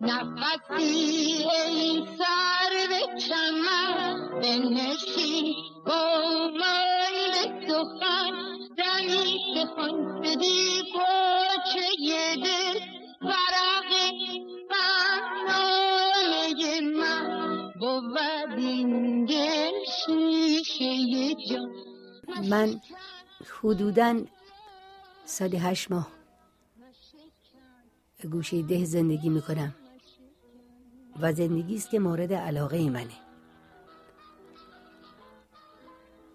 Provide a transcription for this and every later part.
نفسی ای سر به چمن بنشی گمان به سخن دمی سخن بدی پاچه دل فرق فنای من بود این دل شیشه جان من حدودا سال هشت ماه گوشه ده زندگی می‌کنم. و زندگی است که مورد علاقه منه.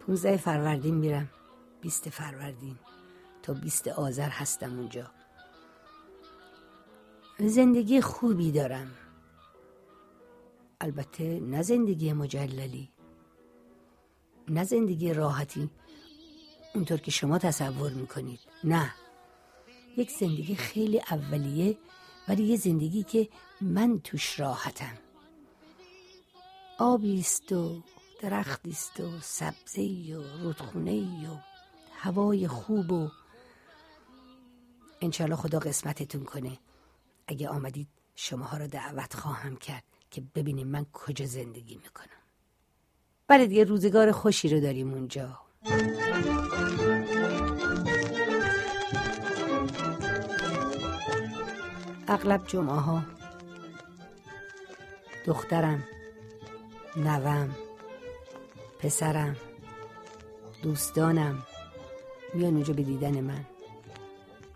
پونزده فروردین میرم. بیست فروردین. تا بیست آذر هستم اونجا. زندگی خوبی دارم. البته نه زندگی مجللی. نه زندگی راحتی. اونطور که شما تصور می‌کنید. نه. یک زندگی خیلی اولیه ولی یه زندگی که من توش راحتم. آبی است و درختی است و سبزی و رودخونه و هوای خوب و انشالله خدا قسمتتون کنه. اگه آمدید شماها رو دعوت خواهم کرد که ببینیم من کجا زندگی می‌کنم. بله دیگه روزگار خوشی رو داریم اونجا. اغلب جمعه ها دخترم نوم پسرم دوستانم میان اونجا به دیدن من.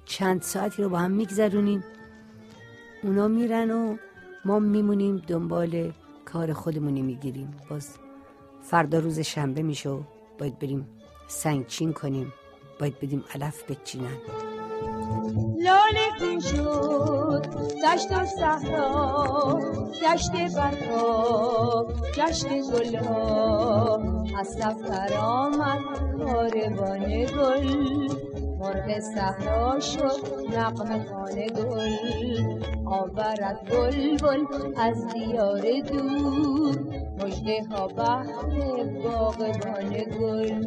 چند ساعتی رو با هم میگذرونیم. اونا میرن و ما میمونیم دنبال کار خودمونی می‌گیریم. باز فردا روز شنبه میشه و باید بریم سنگچین کنیم. باید بدیم علف بچینن. لاله شد. دشت و صحرا دشت برها گشت گلها. از سفر آمد کاروان گل. مرغ صحرا شد نقم خانه گل. آورد بل بل از دیار دور. مجده ها بحر باغبان گل.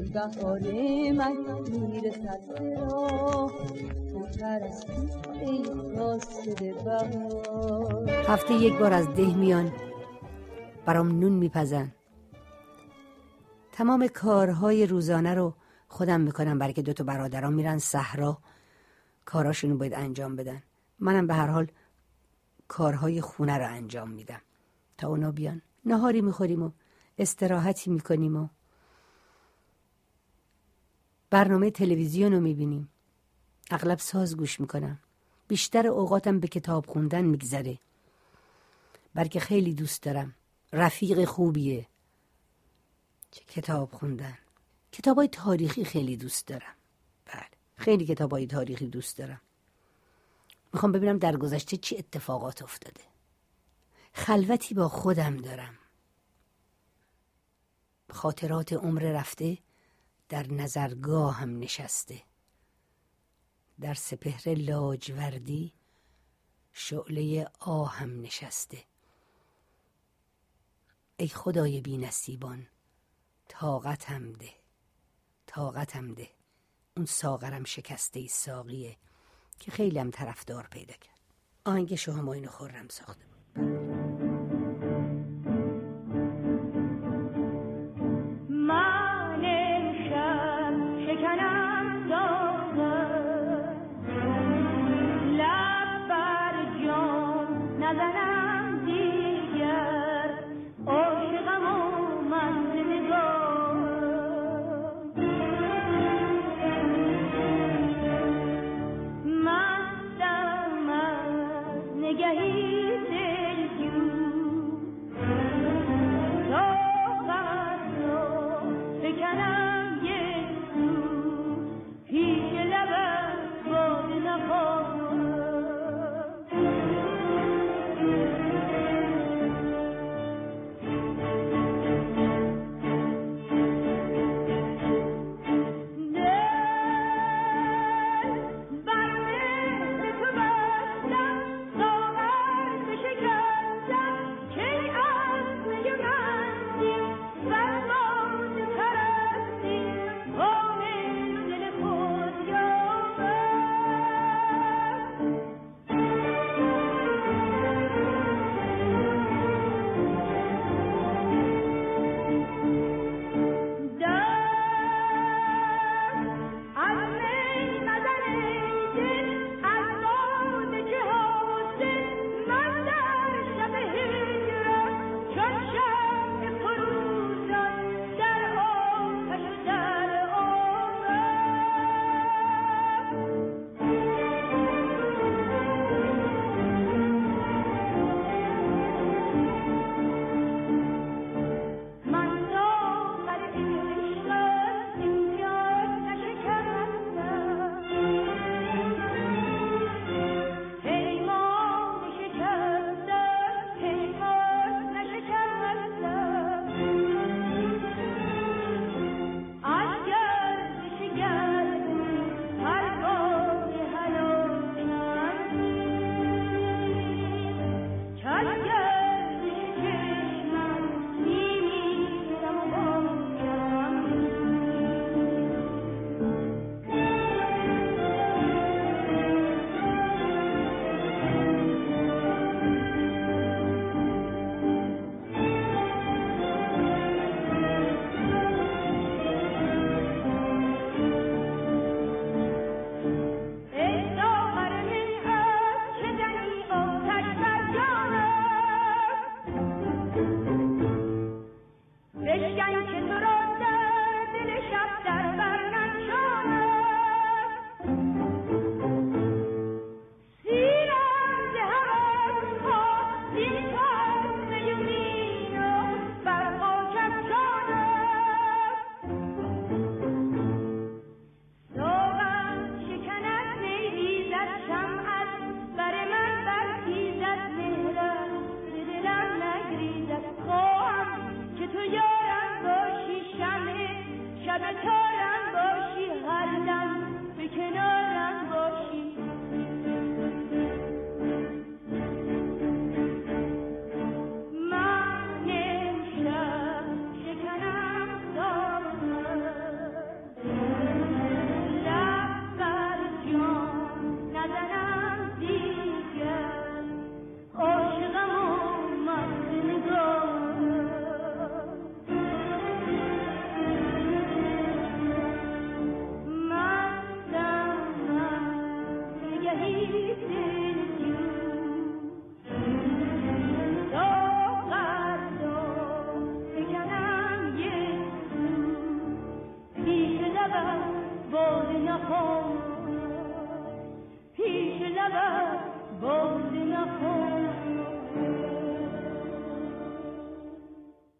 بهار من. می‌رسد به هفته یک بار از ده میان برام نون میپزن. تمام کارهای روزانه رو خودم می‌کنم برای که دوتا برادران میرن صحرا. کاراشونو باید انجام بدن. منم به هر حال کارهای خونه رو انجام میدم. تا اونا بیان. نهاری می‌خوریم و استراحتی می‌کنیم و برنامه تلویزیون رو می‌بینیم. اغلب ساز گوش می‌کنم. بیشتر اوقاتم به کتاب خوندن میگذره. بلکه خیلی دوست دارم. رفیق خوبیه. چه کتاب خوندن. کتاب های تاریخی خیلی دوست دارم. بله خیلی کتاب های تاریخی دوست دارم. می‌خوام ببینم در گذشته چی اتفاقات افتاده. خلوتی با خودم دارم. خاطرات عمر رفته در نظرگاه هم نشسته. در سپهر لاجوردی شعله آهم نشسته. ای خدای بی نصیبان طاقتم ده طاقتم ده. اون ساغرم شکسته ای ساقیه که خیلی هم طرفدار پیدا کرد. آهنگ شما اینو خورم ساخته ahí. Yeah.